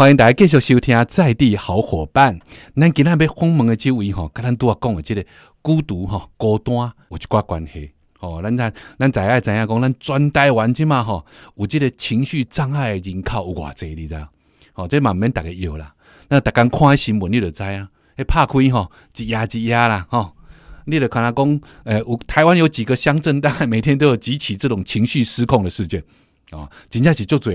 欢迎大家继续收听在地好伙伴。咱今天要访问的这位吼，跟咱拄啊讲的这个孤独吼、孤单有一寡关系。吼，咱咱咱知影知影讲，咱全台湾即嘛吼，有这个情绪障碍的人口有偌济，你知道？吼，这嘛免逐个摇啦。那逐工看新闻，你就知啊。迄拍开吼，一压一压啦，吼。你就看他讲，呃，有台湾有几个乡镇，大概每天都有几起这种情绪失控的事件，哦，真正是足多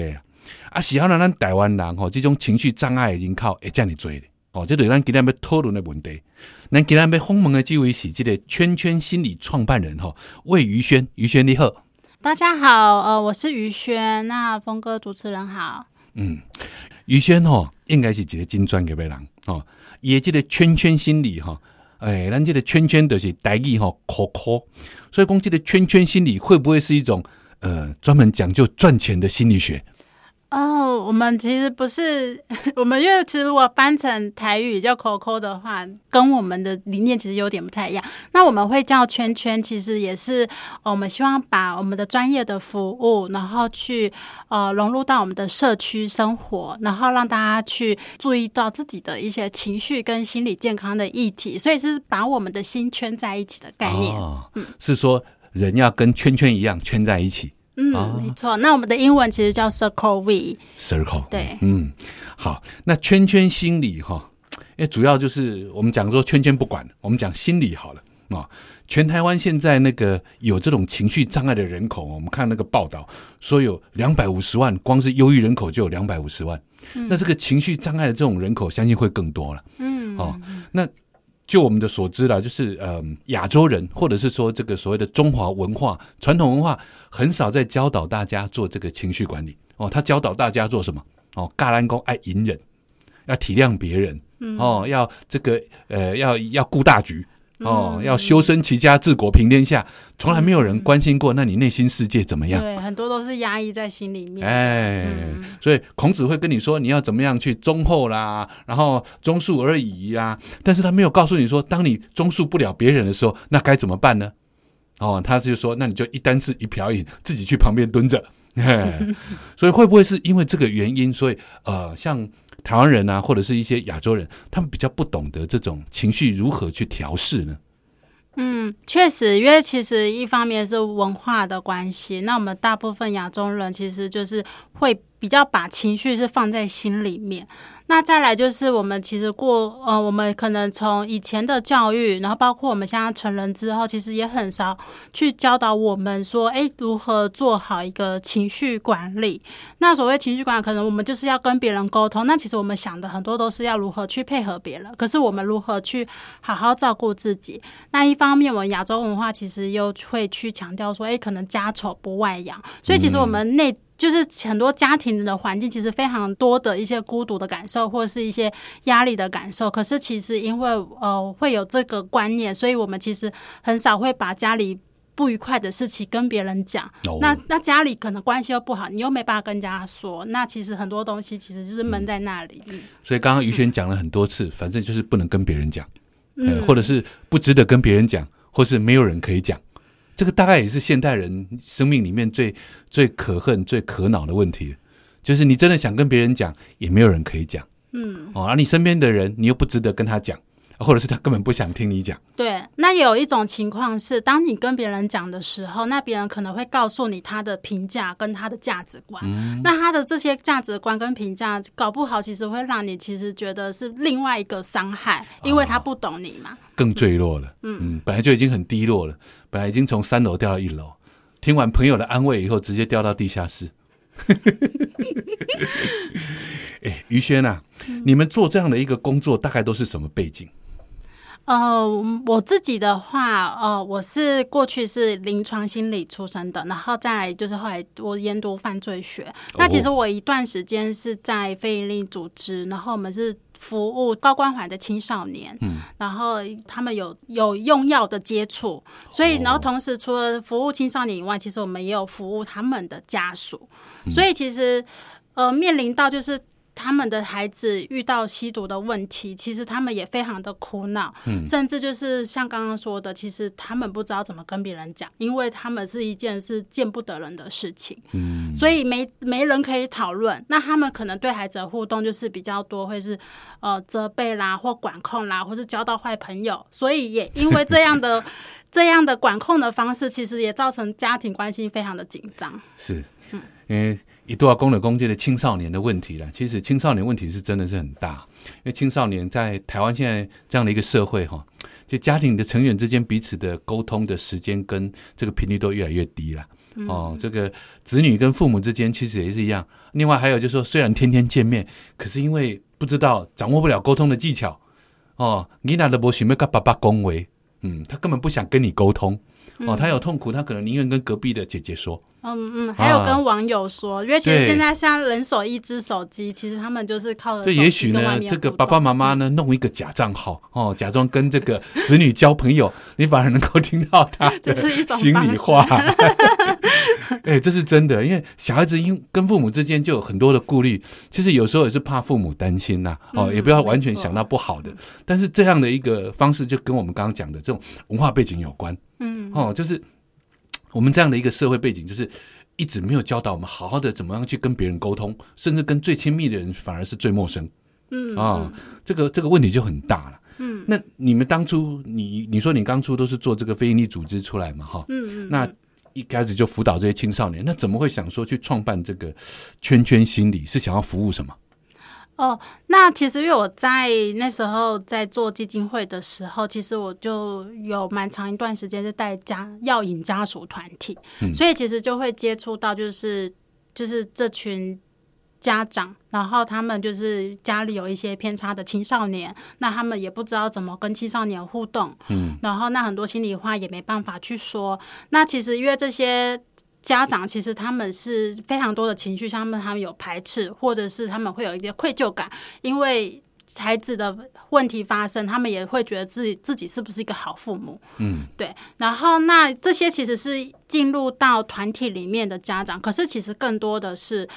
啊。啊，是要让咱台湾人吼，这种情绪障碍的人口会这样多的，哦，这对咱今天要讨论的问题。咱今天要访问的这位是这个圈圈心理创办人吼，魏于轩，于轩你好。大家好，呃，我是于轩，那峰哥主持人好。嗯，于轩吼，应该是一个金专业的人哦，也这个圈圈心理哈。哎，咱这个圈圈就是代意吼，可可，所以讲这个圈圈心理会不会是一种呃专门讲究赚钱的心理学？我们其实不是，我们因为其实如果翻成台语叫 “coco” 的话，跟我们的理念其实有点不太一样。那我们会叫圈圈，其实也是我们希望把我们的专业的服务，然后去呃融入到我们的社区生活，然后让大家去注意到自己的一些情绪跟心理健康的议题，所以是把我们的心圈在一起的概念。嗯，是说人要跟圈圈一样圈在一起。嗯，没错。那我们的英文其实叫 Circle V。Circle。对。嗯，好。那圈圈心理哈，因为主要就是我们讲说圈圈不管，我们讲心理好了啊。全台湾现在那个有这种情绪障碍的人口，我们看那个报道说有两百五十万，光是忧郁人口就有两百五十万。那这个情绪障碍的这种人口，相信会更多了。嗯。哦，那。就我们的所知啦，就是呃，亚洲人或者是说这个所谓的中华文化传统文化，很少在教导大家做这个情绪管理哦。他教导大家做什么？哦，尬兰公爱隐忍，要体谅别人，哦，要这个呃，要要顾大局。哦，要修身齐家治国平天下，从来没有人关心过。那你内心世界怎么样？对，很多都是压抑在心里面。哎，所以孔子会跟你说，你要怎么样去忠厚啦，然后忠恕而已啊。但是他没有告诉你说，当你忠恕不了别人的时候，那该怎么办呢？哦，他就说，那你就一单是一瓢饮，自己去旁边蹲着。所以会不会是因为这个原因？所以呃，像。台湾人啊，或者是一些亚洲人，他们比较不懂得这种情绪如何去调试呢？嗯，确实，因为其实一方面是文化的关系，那我们大部分亚洲人其实就是会比较把情绪是放在心里面。那再来就是我们其实过呃，我们可能从以前的教育，然后包括我们现在成人之后，其实也很少去教导我们说，哎，如何做好一个情绪管理。那所谓情绪管理，可能我们就是要跟别人沟通。那其实我们想的很多都是要如何去配合别人，可是我们如何去好好照顾自己？那一方面，我们亚洲文化其实又会去强调说，哎，可能家丑不外扬，所以其实我们内。就是很多家庭的环境，其实非常多的一些孤独的感受，或者是一些压力的感受。可是其实因为呃会有这个观念，所以我们其实很少会把家里不愉快的事情跟别人讲。那那家里可能关系又不好，你又没办法跟人家说。那其实很多东西其实就是闷在那里。所以刚刚于轩讲了很多次，反正就是不能跟别人讲，嗯或者是不值得跟别人讲，或是没有人可以讲。这个大概也是现代人生命里面最最可恨、最可恼的问题，就是你真的想跟别人讲，也没有人可以讲。嗯，哦，而你身边的人，你又不值得跟他讲。或者是他根本不想听你讲。对，那有一种情况是，当你跟别人讲的时候，那别人可能会告诉你他的评价跟他的价值观。那他的这些价值观跟评价，搞不好其实会让你其实觉得是另外一个伤害，因为他不懂你嘛。更坠落了。嗯嗯，本来就已经很低落了，本来已经从三楼掉到一楼，听完朋友的安慰以后，直接掉到地下室。哎，于轩啊，你们做这样的一个工作，大概都是什么背景？呃，我自己的话，呃，我是过去是临床心理出身的，然后再就是后来我研读犯罪学。那其实我一段时间是在非营利组织，然后我们是服务高关怀的青少年，嗯，然后他们有有用药的接触，所以然后同时除了服务青少年以外，其实我们也有服务他们的家属，所以其实呃面临到就是。他们的孩子遇到吸毒的问题，其实他们也非常的苦恼，嗯，甚至就是像刚刚说的，其实他们不知道怎么跟别人讲，因为他们是一件是见不得人的事情，嗯，所以没没人可以讨论。那他们可能对孩子的互动就是比较多，会是呃责备啦，或管控啦，或是交到坏朋友，所以也因为这样的 这样的管控的方式，其实也造成家庭关系非常的紧张。是，嗯，因为。一度要攻了攻击的青少年的问题了。其实青少年问题是真的是很大，因为青少年在台湾现在这样的一个社会哈，就家庭的成员之间彼此的沟通的时间跟这个频率都越来越低了。哦，这个子女跟父母之间其实也是一样。另外还有就是说，虽然天天见面，可是因为不知道掌握不了沟通的技巧哦，你拿的不许没跟爸爸恭维，嗯，他根本不想跟你沟通。哦，他有痛苦，他可能宁愿跟隔壁的姐姐说。嗯嗯，还有跟网友说，因为其实现在像人手一只手机，其实他们就是靠。这，也许呢，这个爸爸妈妈呢，弄一个假账号哦，假装跟这个子女交朋友，你反而能够听到他的心里话。哎，这是真的，因为小孩子因跟父母之间就有很多的顾虑，其实有时候也是怕父母担心呐。哦，也不要完全想到不好的，但是这样的一个方式，就跟我们刚刚讲的这种文化背景有关。嗯，哦，就是 我们这样的一个社会背景，就是一直没有教导我们好好的怎么样去跟别人沟通，甚至跟最亲密的人反而是最陌生。嗯啊，这个这个问题就很大了。嗯，那你们当初，你你说你当初都是做这个非营利组织出来嘛？哈，嗯嗯，那一开始就辅导这些青少年，那怎么会想说去创办这个圈圈心理？是想要服务什么？哦，那其实因为我在那时候在做基金会的时候，其实我就有蛮长一段时间是带家药引家属团体，所以其实就会接触到就是就是这群家长，然后他们就是家里有一些偏差的青少年，那他们也不知道怎么跟青少年互动，嗯，然后那很多心里话也没办法去说，那其实因为这些。家长其实他们是非常多的情绪，像他们他们有排斥，或者是他们会有一些愧疚感，因为孩子的问题发生，他们也会觉得自己自己是不是一个好父母，嗯，对。然后那这些其实是进入到团体里面的家长，可是其实更多的是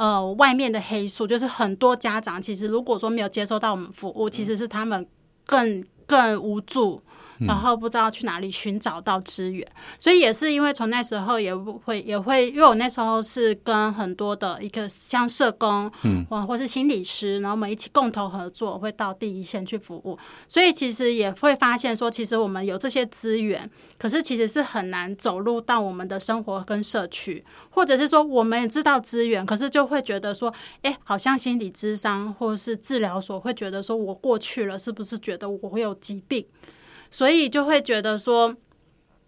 呃外面的黑数，就是很多家长其实如果说没有接受到我们服务，其实是他们更更无助。然后不知道去哪里寻找到资源，所以也是因为从那时候也会也会，因为我那时候是跟很多的一个像社工，嗯，或或是心理师，然后我们一起共同合作，会到第一线去服务。所以其实也会发现说，其实我们有这些资源，可是其实是很难走入到我们的生活跟社区，或者是说我们也知道资源，可是就会觉得说，哎，好像心理咨商或者是治疗所会觉得说我过去了，是不是觉得我会有疾病？所以就会觉得说，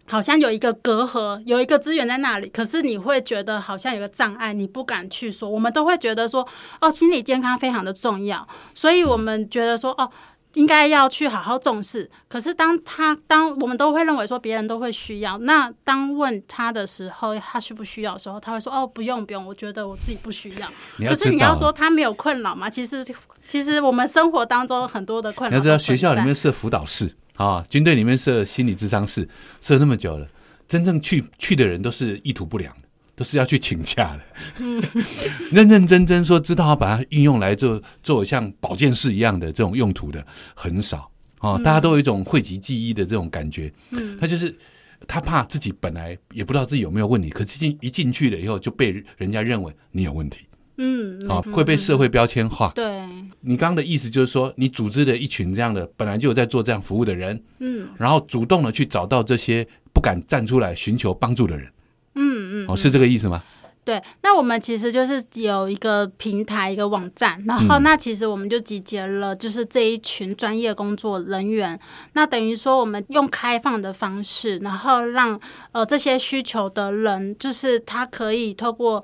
好像有一个隔阂，有一个资源在那里，可是你会觉得好像有个障碍，你不敢去说。我们都会觉得说，哦，心理健康非常的重要，所以我们觉得说，哦，应该要去好好重视。可是当他当我们都会认为说别人都会需要，那当问他的时候，他需不需要的时候，他会说，哦，不用不用，我觉得我自己不需要。可是你要说他没有困扰吗？其实其实我们生活当中很多的困扰，你要知道学校里面是辅导室。啊，军队里面设心理智商室设那么久了，真正去去的人都是意图不良的，都是要去请假的。认认真真说知道要把它运用来做做像保健室一样的这种用途的很少啊。大家都有一种汇集记忆的这种感觉。嗯，他就是他怕自己本来也不知道自己有没有问题，可是进一进去了以后就被人家认为你有问题。嗯，啊，会被社会标签化。对，你刚刚的意思就是说，你组织的一群这样的本来就有在做这样服务的人，嗯，然后主动的去找到这些不敢站出来寻求帮助的人，嗯嗯，哦，是这个意思吗？对，那我们其实就是有一个平台，一个网站，然后那其实我们就集结了，就是这一群专业工作人员，那等于说我们用开放的方式，然后让呃这些需求的人，就是他可以透过。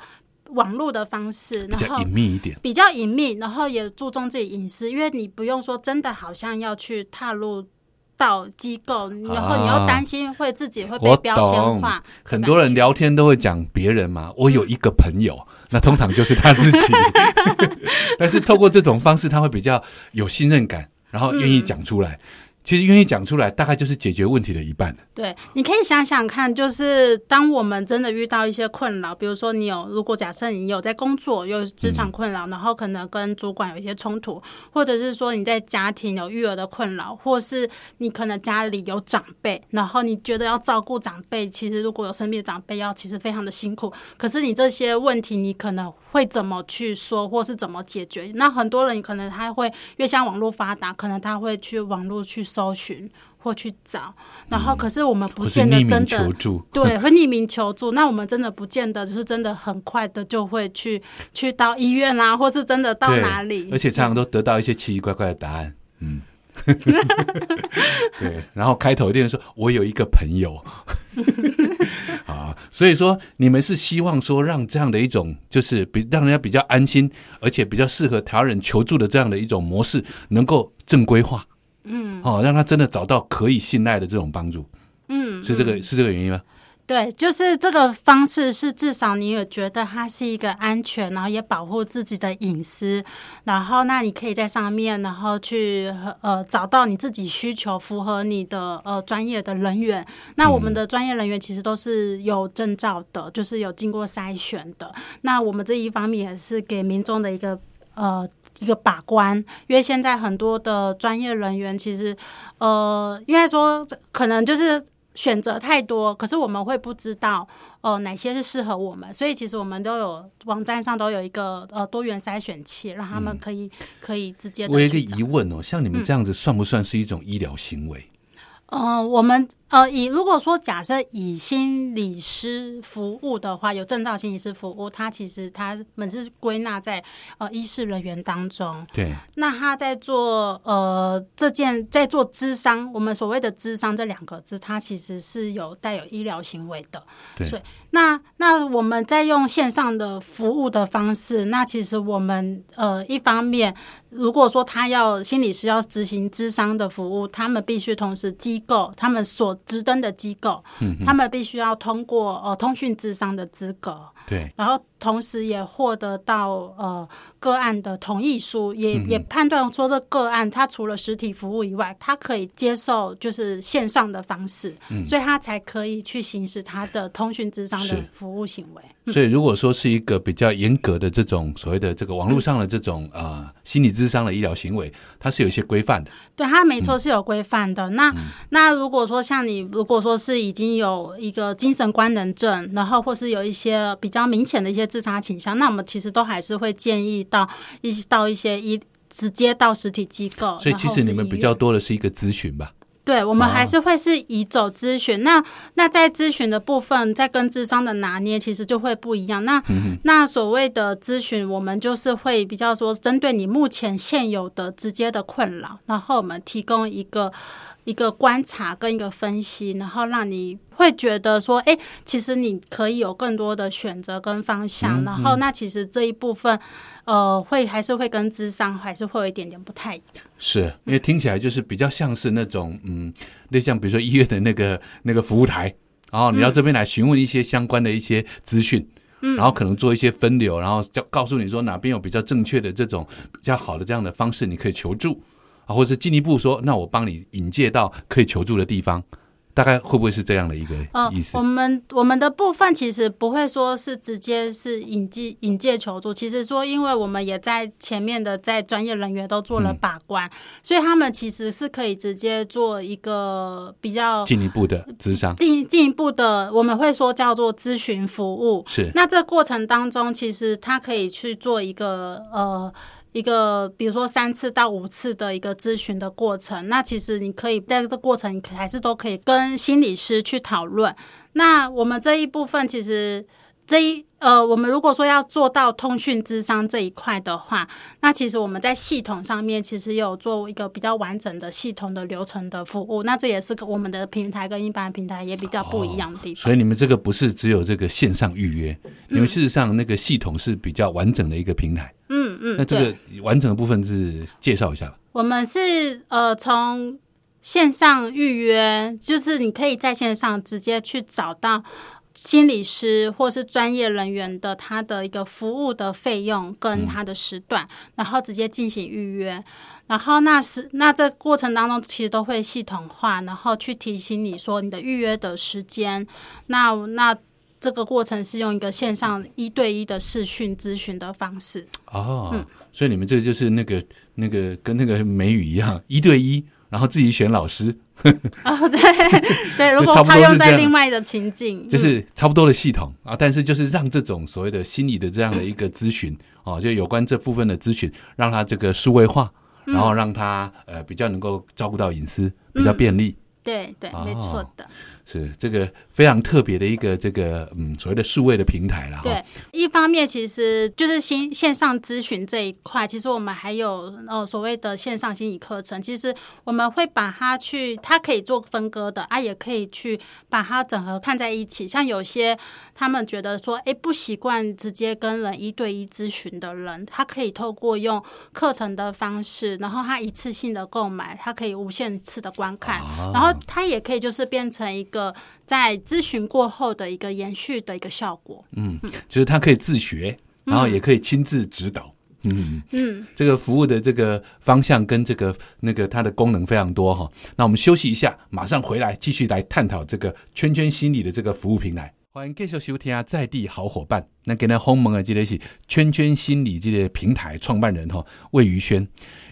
网络的方式，比较隐秘一点，比较隐秘，然后也注重自己隐私，因为你不用说真的，好像要去踏入到机构，然后你要担心会自己会被标签化。很多人聊天都会讲别人嘛，我有一个朋友，那通常就是他自己。但是透过这种方式，他会比较有信任感，然后愿意讲出来。其实愿意讲出来，大概就是解决问题的一半。对，你可以想想看，就是当我们真的遇到一些困扰，比如说你有，如果假设你有在工作有职场困扰，然后可能跟主管有一些冲突，或者是说你在家庭有育儿的困扰，或是你可能家里有长辈，然后你觉得要照顾长辈，其实如果有生病的长辈要，其实非常的辛苦。可是你这些问题，你可能会怎么去说，或是怎么解决？那很多人可能他会，因为像网络发达，可能他会去网络去搜寻。或去找，然后可是我们不见得真的求助，对，会匿名求助。那我们真的不见得就是真的很快的就会去去到医院啦，或是真的到哪里，而且常常都得到一些奇奇怪怪的答案。嗯，对，然后开头一定说：“我有一个朋友。” 啊，所以说你们是希望说让这样的一种就是比让人家比较安心，而且比较适合台湾人求助的这样的一种模式，能够正规化。嗯，哦，让他真的找到可以信赖的这种帮助，嗯，是这个是这个原因吗？对，就是这个方式是至少你也觉得它是一个安全，然后也保护自己的隐私，然后那你可以在上面，然后去呃找到你自己需求符合你的呃专业的人员。那我们的专业人员其实都是有证照的，就是有经过筛选的。那我们这一方面也是给民众的一个呃。一个把关，因为现在很多的专业人员其实，呃，应该说可能就是选择太多，可是我们会不知道，呃，哪些是适合我们，所以其实我们都有网站上都有一个呃多元筛选器，让他们可以可以直接。我有一个疑问哦，像你们这样子算不算是一种医疗行为？呃，我们呃以如果说假设以心理师服务的话，有证照心理师服务，他其实他们是归纳在呃医师人员当中。对。那他在做呃这件在做智商，我们所谓的智商这两个字，它其实是有带有医疗行为的。对。那那我们在用线上的服务的方式，那其实我们呃一方面，如果说他要心理师要执行智商的服务，他们必须同时机构他们所执登的机构，嗯，他们必须要通过呃通讯智商的资格，对，然后同时也获得到呃个案的同意书，也也判断说这个案他除了实体服务以外，他可以接受就是线上的方式，嗯，所以他才可以去行使他的通讯智商。的服务行为，所以如果说是一个比较严格的这种所谓的这个网络上的这种呃心理智商的医疗行为，它是有一些规范的。对，它没错是有规范的。那那如果说像你，如果说是已经有一个精神官能症，然后或是有一些比较明显的一些自杀倾向，那我们其实都还是会建议到一到一些医直接到实体机构。所以其实你们比较多的是一个咨询吧。对，我们还是会是以走咨询。那那在咨询的部分，在跟智商的拿捏，其实就会不一样。那那所谓的咨询，我们就是会比较说，针对你目前现有的直接的困扰，然后我们提供一个。一个观察跟一个分析，然后让你会觉得说，哎，其实你可以有更多的选择跟方向。然后，那其实这一部分，呃，会还是会跟智商还是会有一点点不太一样。是因为听起来就是比较像是那种，嗯，那像比如说医院的那个那个服务台，然后你到这边来询问一些相关的一些资讯，嗯，然后可能做一些分流，然后就告诉你说哪边有比较正确的这种比较好的这样的方式，你可以求助。或者是进一步说，那我帮你引介到可以求助的地方，大概会不会是这样的一个意思？我们我们的部分其实不会说是直接是引介引介求助，其实说因为我们也在前面的在专业人员都做了把关，所以他们其实是可以直接做一个比较进一步的咨商，进进一步的我们会说叫做咨询服务。是那这过程当中，其实他可以去做一个呃。一个，比如说三次到五次的一个咨询的过程，那其实你可以在这个过程，还是都可以跟心理师去讨论。那我们这一部分，其实这一呃，我们如果说要做到通讯智商这一块的话，那其实我们在系统上面其实有做一个比较完整的系统的流程的服务。那这也是我们的平台跟一般平台也比较不一样的地方。所以你们这个不是只有这个线上预约，你们事实上那个系统是比较完整的一个平台。嗯嗯，那这个完整的部分是介绍一下吧。我们是呃从线上预约，就是你可以在线上直接去找到心理师或是专业人员的他的一个服务的费用跟他的时段，然后直接进行预约。然后那是那这过程当中其实都会系统化，然后去提醒你说你的预约的时间。那那这个过程是用一个线上一对一的视讯咨询的方式。哦，所以你们这就是那个那个跟那个美语一样，一对一，然后自己选老师，哦，对 对，如果他用在另外的情境，嗯就是差不多的系统啊，但是就是让这种所谓的心理的这样的一个咨询哦，就有关这部分的咨询，让他这个数位化，嗯。然后让他呃比较能够照顾到隐私，比较便利。对对，没错的。是这个非常特别的一个这个嗯所谓的数位的平台了哈。对，一方面其实就是新线上咨询这一块，其实我们还有呃所谓的线上心理课程，其实我们会把它去，它可以做分割的啊，也可以去把它整合看在一起。像有些他们觉得说，哎，不习惯直接跟人一对一咨询的人，他可以透过用课程的方式，然后他一次性的购买，他可以无限次的观看，然后他也可以就是变成一个在咨询过后的一个延续的一个效果。嗯就是他可以自学，然后也可以亲自指导。嗯嗯，这个服务的这个方向跟这个那个它的功能非常多哈。那我们休息一下，马上回来继续来探讨这个圈圈心理的这个服务平台。欢迎继续收听啊，在地好伙伴。那跟咱鸿蒙的这个是圈圈心理这个平台创办人哈魏于轩，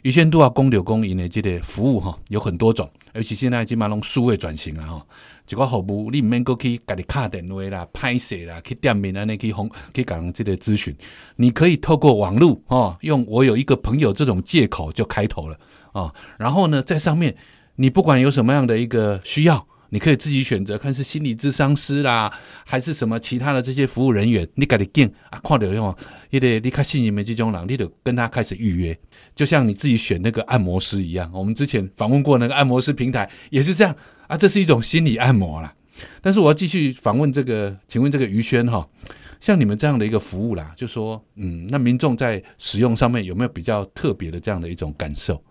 于轩都要公柳公营的这个服务哈有很多种，而且现在基本上拢数位转型啊哈。一个服务你毋免过去家己敲电话啦、拍摄啦、去店面安尼去红去讲这个咨询，你可以透过网络哦，用我有一个朋友这种借口就开头了哦，然后呢，在上面你不管有什么样的一个需要。你可以自己选择，看是心理咨商师啦，还是什么其他的这些服务人员，你家己拣啊，看到用，也得你较信任的这种人，你得跟他开始预约，就像你自己选那个按摩师一样。我们之前访问过那个按摩师平台，也是这样啊，这是一种心理按摩啦。但是我要继续访问这个，请问这个于轩哈，像你们这样的一个服务啦，就说嗯，那民众在使用上面有没有比较特别的这样的一种感受？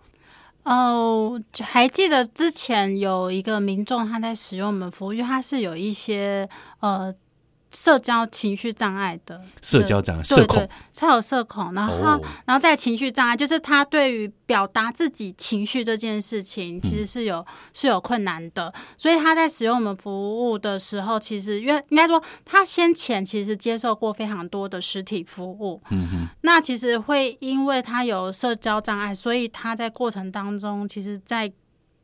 哦，还记得之前有一个民众他在使用我们服务，因为他是有一些呃社交情绪障碍的社交障碍、对社恐。对，他有社恐，然后、哦。然后在情绪障碍，就是他对于表达自己情绪这件事情，其实是有、是有困难的，所以他在使用我们服务的时候，其实因为应该说他先前其实接受过非常多的实体服务，嗯哼，那其实会因为他有社交障碍，所以他在过程当中，其实，在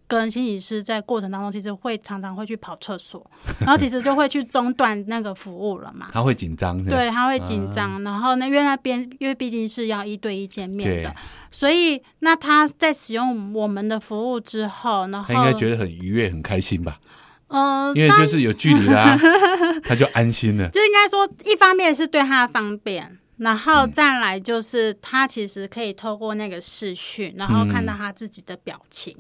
跟心理师在过程当中，其实会常常会去跑厕所，然后其实就会去中断那个服务了嘛。他会紧张，对，他会紧张，然后那，因为那边因为毕竟是要一对一见面的，所以那他在使用我们的服务之后，然后他应该觉得很愉悦、很开心吧？呃，因为就是有距离啦、他就安心了。就应该说，一方面是对他的方便，然后再来就是他其实可以透过那个视讯，然后看到他自己的表情，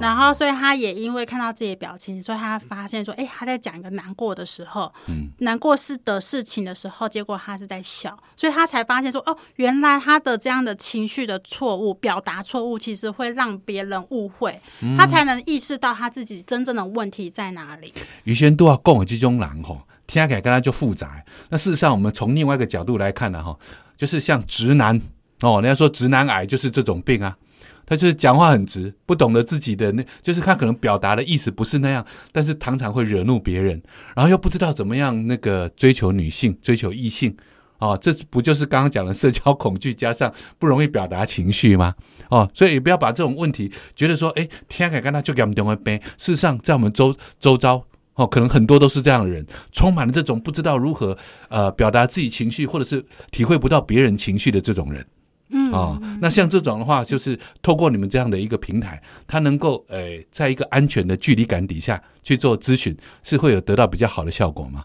然后所以他也因为看到自己的表情，所以他发现说，哎，他在讲一个难过的时候，难过事的事情的时候，结果他是在笑，所以他才发现说，哦，原来他的这样的情绪的错误表达错误，其实会让别人误会，他才能意识到他自己真正的问题在哪里。于先都要讲的这种人吼，听起来跟他就复杂。那事实上，我们从另外一个角度来看呢，哈，就是像直男哦，人家说直男癌就是这种病啊。他就是讲话很直，不懂得自己的那，就是他可能表达的意思不是那样，但是常常会惹怒别人，然后又不知道怎么样那个追求女性、追求异性，哦，这不就是刚刚讲的社交恐惧加上不容易表达情绪吗？哦，所以也不要把这种问题觉得说，哎，天改跟他就严重的病。事实上，在我们周周遭，哦，可能很多都是这样的人，充满了这种不知道如何呃表达自己情绪，或者是体会不到别人情绪的这种人。嗯啊、那像这种的话，就是透过你们这样的一个平台，他能够呃，在一个安全的距离感底下去做咨询，是会有得到比较好的效果吗？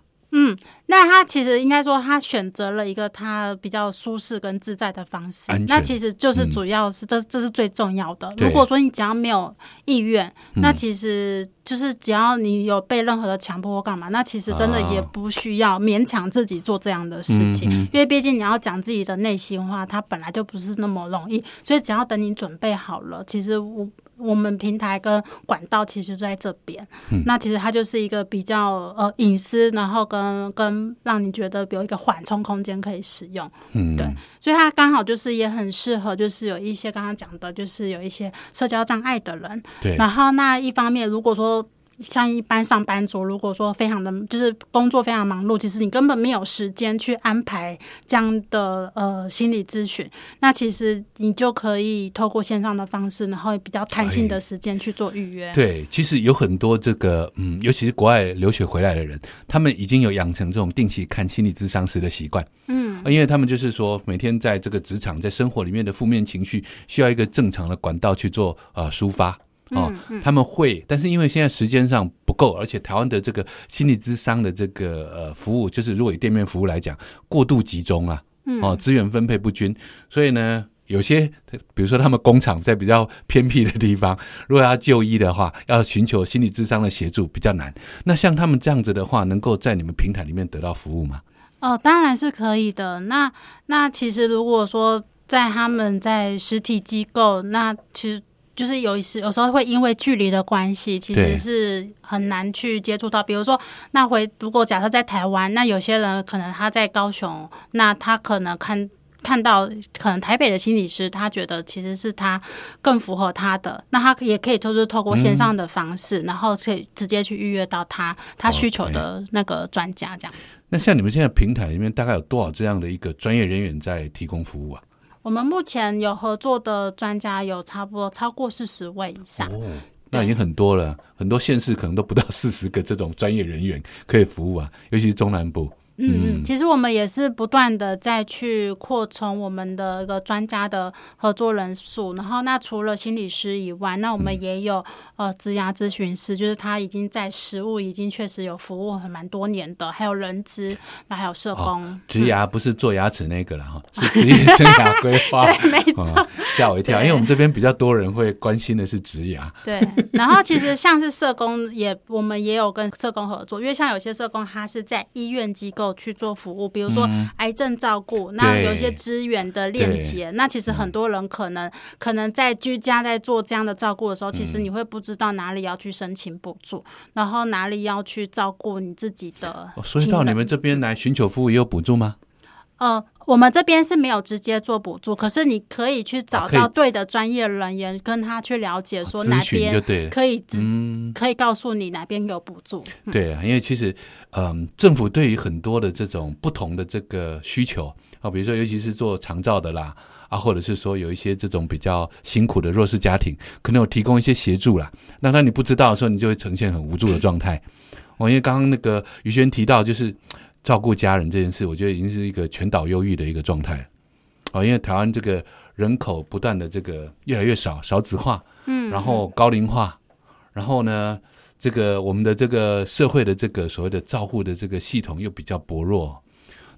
那他其实应该说，他选择了一个他比较舒适跟自在的方式。那其实就是主要是、这这是最重要的。如果说你只要没有意愿，嗯那其实就是只要你有被任何的强迫或干嘛，那其实真的啊也不需要勉强自己做这样的事情，嗯因为毕竟你要讲自己的内心话，它本来就不是那么容易。所以只要等你准备好了，其实我我们平台跟管道其实就在这边。嗯那其实它就是一个比较呃隐私，然后跟跟让你觉得有一个缓冲空间可以使用。嗯，对所以它刚好就是也很适合，就是有一些刚刚讲的，就是有一些社交障碍的人。对，然后那一方面，如果说像一般上班族，如果说非常的就是工作非常忙碌，其实你根本没有时间去安排这样的呃心理咨询，那其实你就可以透过线上的方式，然后比较弹性的时间去做预约。对，其实有很多这个，嗯，尤其是国外留学回来的人，他们已经有养成这种定期看心理咨商师的习惯。嗯，因为他们就是说，每天在这个职场、在生活里面的负面情绪，需要一个正常的管道去做呃抒发。哦，他们会，但是因为现在时间上不够，而且台湾的这个心理咨商的这个呃服务，就是如果以店面服务来讲，过度集中啊，哦，资源分配不均，所以呢，有些比如说他们工厂在比较偏僻的地方，如果要就医的话，要寻求心理咨商的协助比较难。那像他们这样子的话，能够在你们平台里面得到服务吗？哦，当然是可以的。那那其实如果说在他们在实体机构，那其实就是有一时有时候会因为距离的关系，其实是很难去接触到。比如说，那回如果假设在台湾，那有些人可能他在高雄，那他可能看。看到可能台北的心理师，他觉得其实是他更符合他的，那他也可以就是透过线上的方式，然后可以直接去预约到他他需求的那个专家这样子。那像你们现在平台里面大概有多少这样的一个专业人员在提供服务啊？我们目前有合作的专家有差不多超过四十位以上。那已经很多了，很多县市可能都不到四十个这种专业人员可以服务啊，尤其是中南部。嗯嗯，其实我们也是不断的在去扩充我们的一个专家的合作人数，然后那除了心理师以外，那我们也有、呃职涯咨询师，就是他已经在实务已经确实有服务很蛮多年的，还有人资，那还有社工。植牙不是做牙齿那个了哈，是职业生涯规划。对，没错。哦吓我一跳，因为我们这边比较多人会关心的是职牙。对，然后其实像是社工也，我们也有跟社工合作，因为像有些社工他是在医院机构去做服务，比如说癌症照顾，那有一些资源的链接，那其实很多人可能可能在居家在做这样的照顾的时候，其实你会不知道哪里要去申请补助，然后哪里要去照顾你自己的哦所以到你们这边来寻求服务也有补助吗？呃，我们这边是没有直接做补助，可是你可以去找到对的专业人员，跟他去了解说哪边。可以知嗯，可以告诉你哪边有补助。对啊，因为其实，嗯，政府对于很多的这种不同的这个需求啊，比如说尤其是做长照的啦，啊，或者是说有一些这种比较辛苦的弱势家庭，可能有提供一些协助啦。那当你不知道的时候，你就会呈现很无助的状态。哦，因为刚刚那个于轩提到，就是照顾家人这件事，我觉得已经是一个全岛忧郁的一个状态啊。哦，因为台湾这个人口不断的这个越来越少，少子化，嗯，然后高龄化，然后呢，这个我们的这个社会的这个所谓的照护的这个系统又比较薄弱，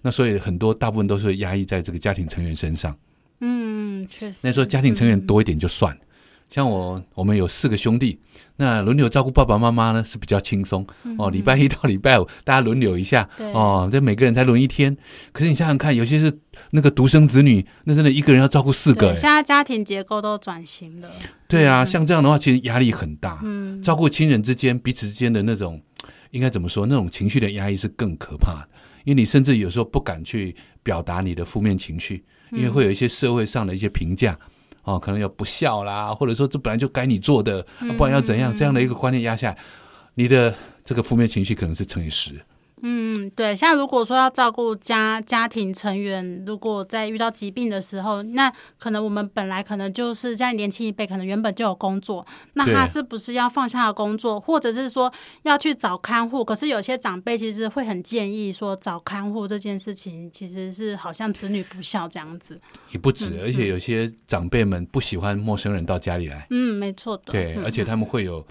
那所以很多大部分都是压抑在这个家庭成员身上。嗯，确实。那时候家庭成员多一点就算，像我我们有四个兄弟，那轮流照顾爸爸妈妈呢是比较轻松哦。礼拜一到礼拜五大家轮流一下哦，这每个人才轮一天。可是你想想看，有些是那个独生子女，那真的一个人要照顾四个现在家庭结构都转型了。对啊，像这样的话，其实压力很大。嗯，照顾亲人之间彼此之间的那种，应该怎么说？那种情绪的压抑是更可怕的，因为你甚至有时候不敢去表达你的负面情绪，因为会有一些社会上的一些评价。哦，可能要不孝啦，或者说这本来就该你做的，啊不然要怎样？这样的一个观念压下来，你的这个负面情绪可能是乘以十。嗯，对，像如果说要照顾家家庭成员，如果在遇到疾病的时候，那可能我们本来可能就是在年轻一辈，可能原本就有工作，那他是不是要放下了工作，或者是说要去找看护？可是有些长辈其实会很建议说，找看护这件事情其实是好像子女不孝这样子。也不止，而且有些长辈们不喜欢陌生人到家里来，嗯，没错的。对，嗯而且他们会有，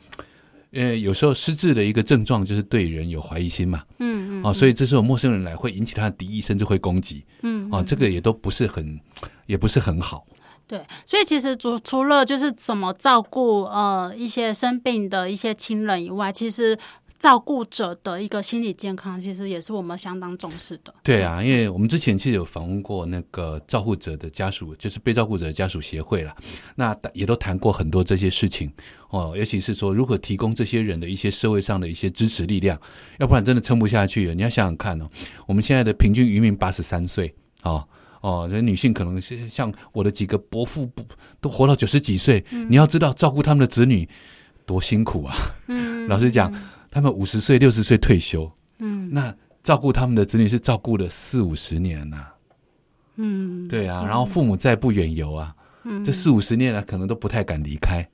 呃，有时候失智的一个症状就是对人有怀疑心嘛，嗯嗯，哦，所以这时候陌生人来会引起他的敌意，甚至会攻击，嗯，哦，这个也都不是很，也不是很好，对，所以其实除除了就是怎么照顾呃一些生病的一些亲人以外，其实照顾者的一个心理健康，其实也是我们相当重视的。对啊，因为我们之前其实有访问过那个照顾者的家属，就是被照顾者的家属协会了，那也都谈过很多这些事情哦，尤其是说如何提供这些人的一些社会上的一些支持力量，要不然真的撑不下去。你要想想看哦，我们现在的平均余命八十三岁哦。哦，这女性可能是像我的几个伯父，不都活到九十几岁？你要知道照顾他们的子女多辛苦啊！嗯，老实讲，他们五十岁、六十岁退休，嗯，那照顾他们的子女是照顾了四五十年呐。嗯，对啊，然后父母再不远游啊，嗯这四五十年了，可能都不太敢离开。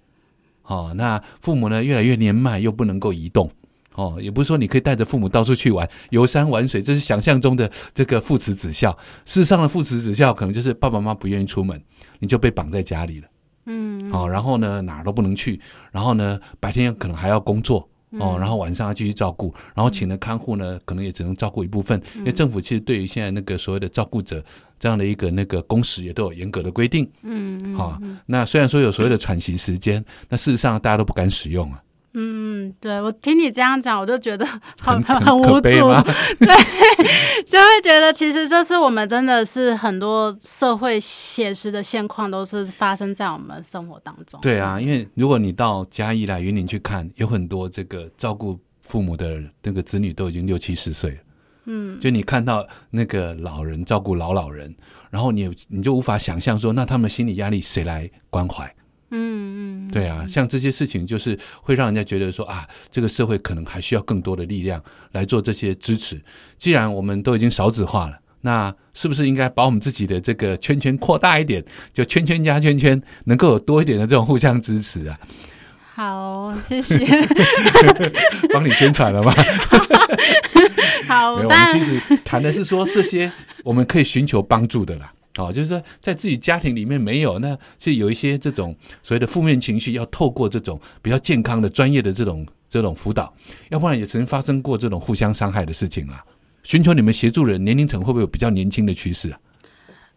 哦，那父母呢，越来越年迈，又不能够移动。哦，也不是说你可以带着父母到处去玩，游山玩水，这是想象中的这个父慈子孝。事实上的父慈子孝，可能就是爸爸妈妈不愿意出门，你就被绑在家里了。嗯，好，然后呢，哪儿都不能去，然后呢，白天可能还要工作，哦，然后晚上要继续照顾，然后请的看护呢，可能也只能照顾一部分，因为政府其实对于现在那个所谓的照顾者这样的一个那个工时也都有严格的规定。嗯嗯，好，那虽然说有所谓的喘息时间，那事实上大家都不敢使用啊。嗯，对我听你这样讲，我就觉得很 很无助，对，就会觉得其实这是我们真的是很多社会写实的现况，都是发生在我们生活当中。对啊，因为如果你到嘉义来云林去看，有很多这个照顾父母的那个子女都已经六七十岁了，嗯，就你看到那个老人照顾老老人，然后你你就无法想象说，那他们心理压力谁来关怀？嗯嗯，对啊，像这些事情就是会让人家觉得说啊，这个社会可能还需要更多的力量来做这些支持。既然我们都已经少子化了，那是不是应该把我们自己的这个圈圈扩大一点？就圈圈加圈圈，能够有多一点的这种互相支持啊？好，谢谢，帮你宣传了吗？好，我们其实谈的是说这些我们可以寻求帮助的啦。哦，就是说，在自己家庭里面没有，那是有一些这种所谓的负面情绪，要透过这种比较健康的、专业的这种这种辅导，要不然也曾经发生过这种互相伤害的事情啊。寻求你们协助人，年龄层会不会有比较年轻的趋势啊？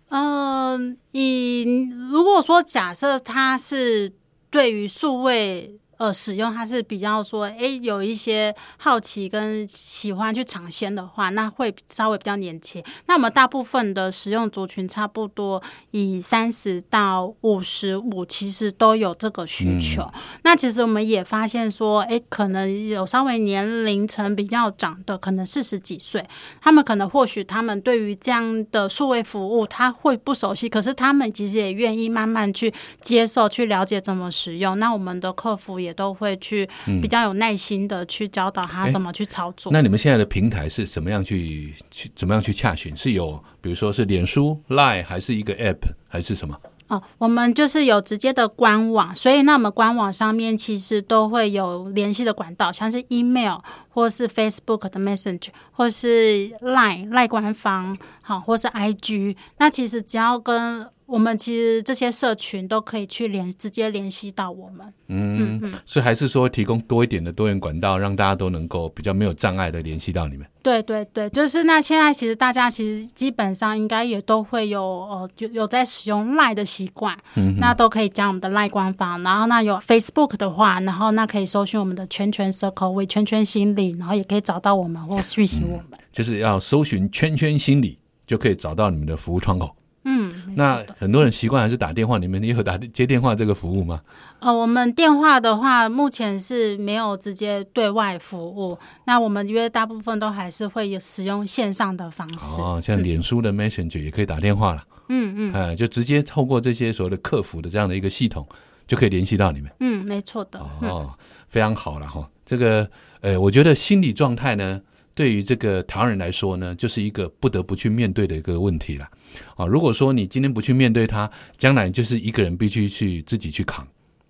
嗯，以如果说假设他是对于数位。呃，使用它是比较说，哎，有一些好奇跟喜欢去尝鲜的话，那会稍微比较年轻。那我们大部分的使用族群差不多以三十到五十五，其实都有这个需求。那其实我们也发现说，哎，可能有稍微年龄层比较长的，可能四十几岁，他们可能或许他们对于这样的数位服务他会不熟悉，可是他们其实也愿意慢慢去接受、去了解怎么使用。那我们的客服也。也都会去比较有耐心的去教导他怎么去操作。那你们现在的平台是怎么样去去怎么样去洽询？是有比如说是脸书、Line 还是一个 App 还是什么？哦，我们就是有直接的官网，所以那我们官网上面其实都会有联系的管道，像是 email 或是 Facebook 的 Messenger 或是 Line Line 官方好，或是 IG。那其实只要跟我们其实这些社群都可以去联直接联系到我们，嗯嗯，所以还是说提供多一点的多元管道，让大家都能够比较没有障碍的联系到你们。对对对，就是那现在其实大家其实基本上应该也都会有呃有有在使用赖的习惯，嗯，那都可以加我们的赖官方，然后那有 Facebook 的话，然后那可以搜寻我们的圈圈 Circle 为圈圈心理，然后也可以找到我们或讯息我们，就是要搜寻圈圈心理就可以找到你们的服务窗口。嗯，那很多人习惯还是打电话，你们有打接电话这个服务吗？呃，我们电话的话，目前是没有直接对外服务。那我们约大部分都还是会有使用线上的方式，哦，像脸书的 Messenger 也可以打电话了。嗯嗯，哎，就直接透过这些所谓的客服的这样的一个系统，就可以联系到你们。嗯，没错的。哦，非常好了哈。这个，呃，我觉得心理状态呢。对于这个台湾人来说呢，就是一个不得不去面对的一个问题了。啊，如果说你今天不去面对它，将来就是一个人必须去自己去扛。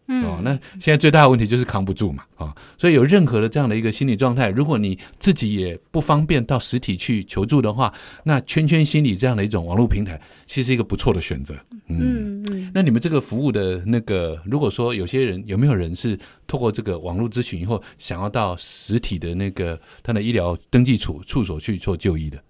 哦，那现在最大的问题就是扛不住嘛，啊，所以有任何的这样的一个心理状态，如果你自己也不方便到实体去求助的话，那圈圈心理这样的一种网络平台，其实一个不错的选择。嗯嗯，那你们这个服务的那个，如果说有些人有没有人是透过这个网络咨询以后，想要到实体的那个他的医疗登记处处所去做就医的？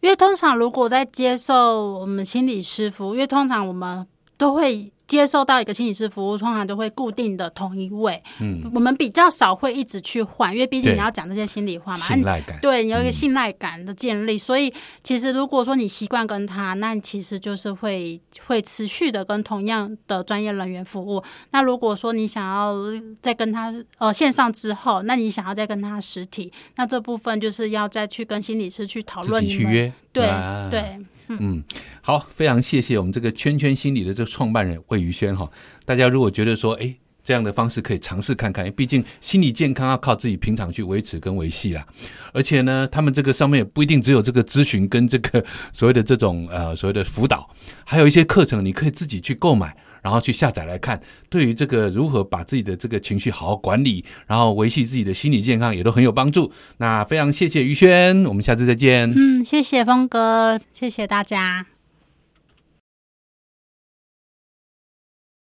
因为通常如果在接受我们心理师服务，因为通常我们都会。接受到一个心理师服务，通常都会固定的同一位。嗯，我们比较少会一直去换，因为毕竟你要讲这些心里话嘛。信赖感。对你有一个信赖感的建立，所以其实如果说你习惯跟他，那你其实就是会会持续的跟同样的专业人员服务。那如果说你想要再跟他呃线上之后，那你想要再跟他实体，那这部分就是要再去跟心理师去讨论你们去约，对啊对。嗯，好，非常谢谢我们这个圈圈心理的这个创办人魏宇轩哈。大家如果觉得说，哎，这样的方式可以尝试看看，毕竟心理健康要靠自己平常去维持跟维系啦。而且呢，他们这个上面也不一定只有这个咨询跟这个所谓的这种呃所谓的辅导，还有一些课程你可以自己去购买。然后去下载来看，对于这个如何把自己的这个情绪好好管理，然后维系自己的心理健康，也都很有帮助。那非常谢谢于轩，我们下次再见。嗯，谢谢峰哥，谢谢大家。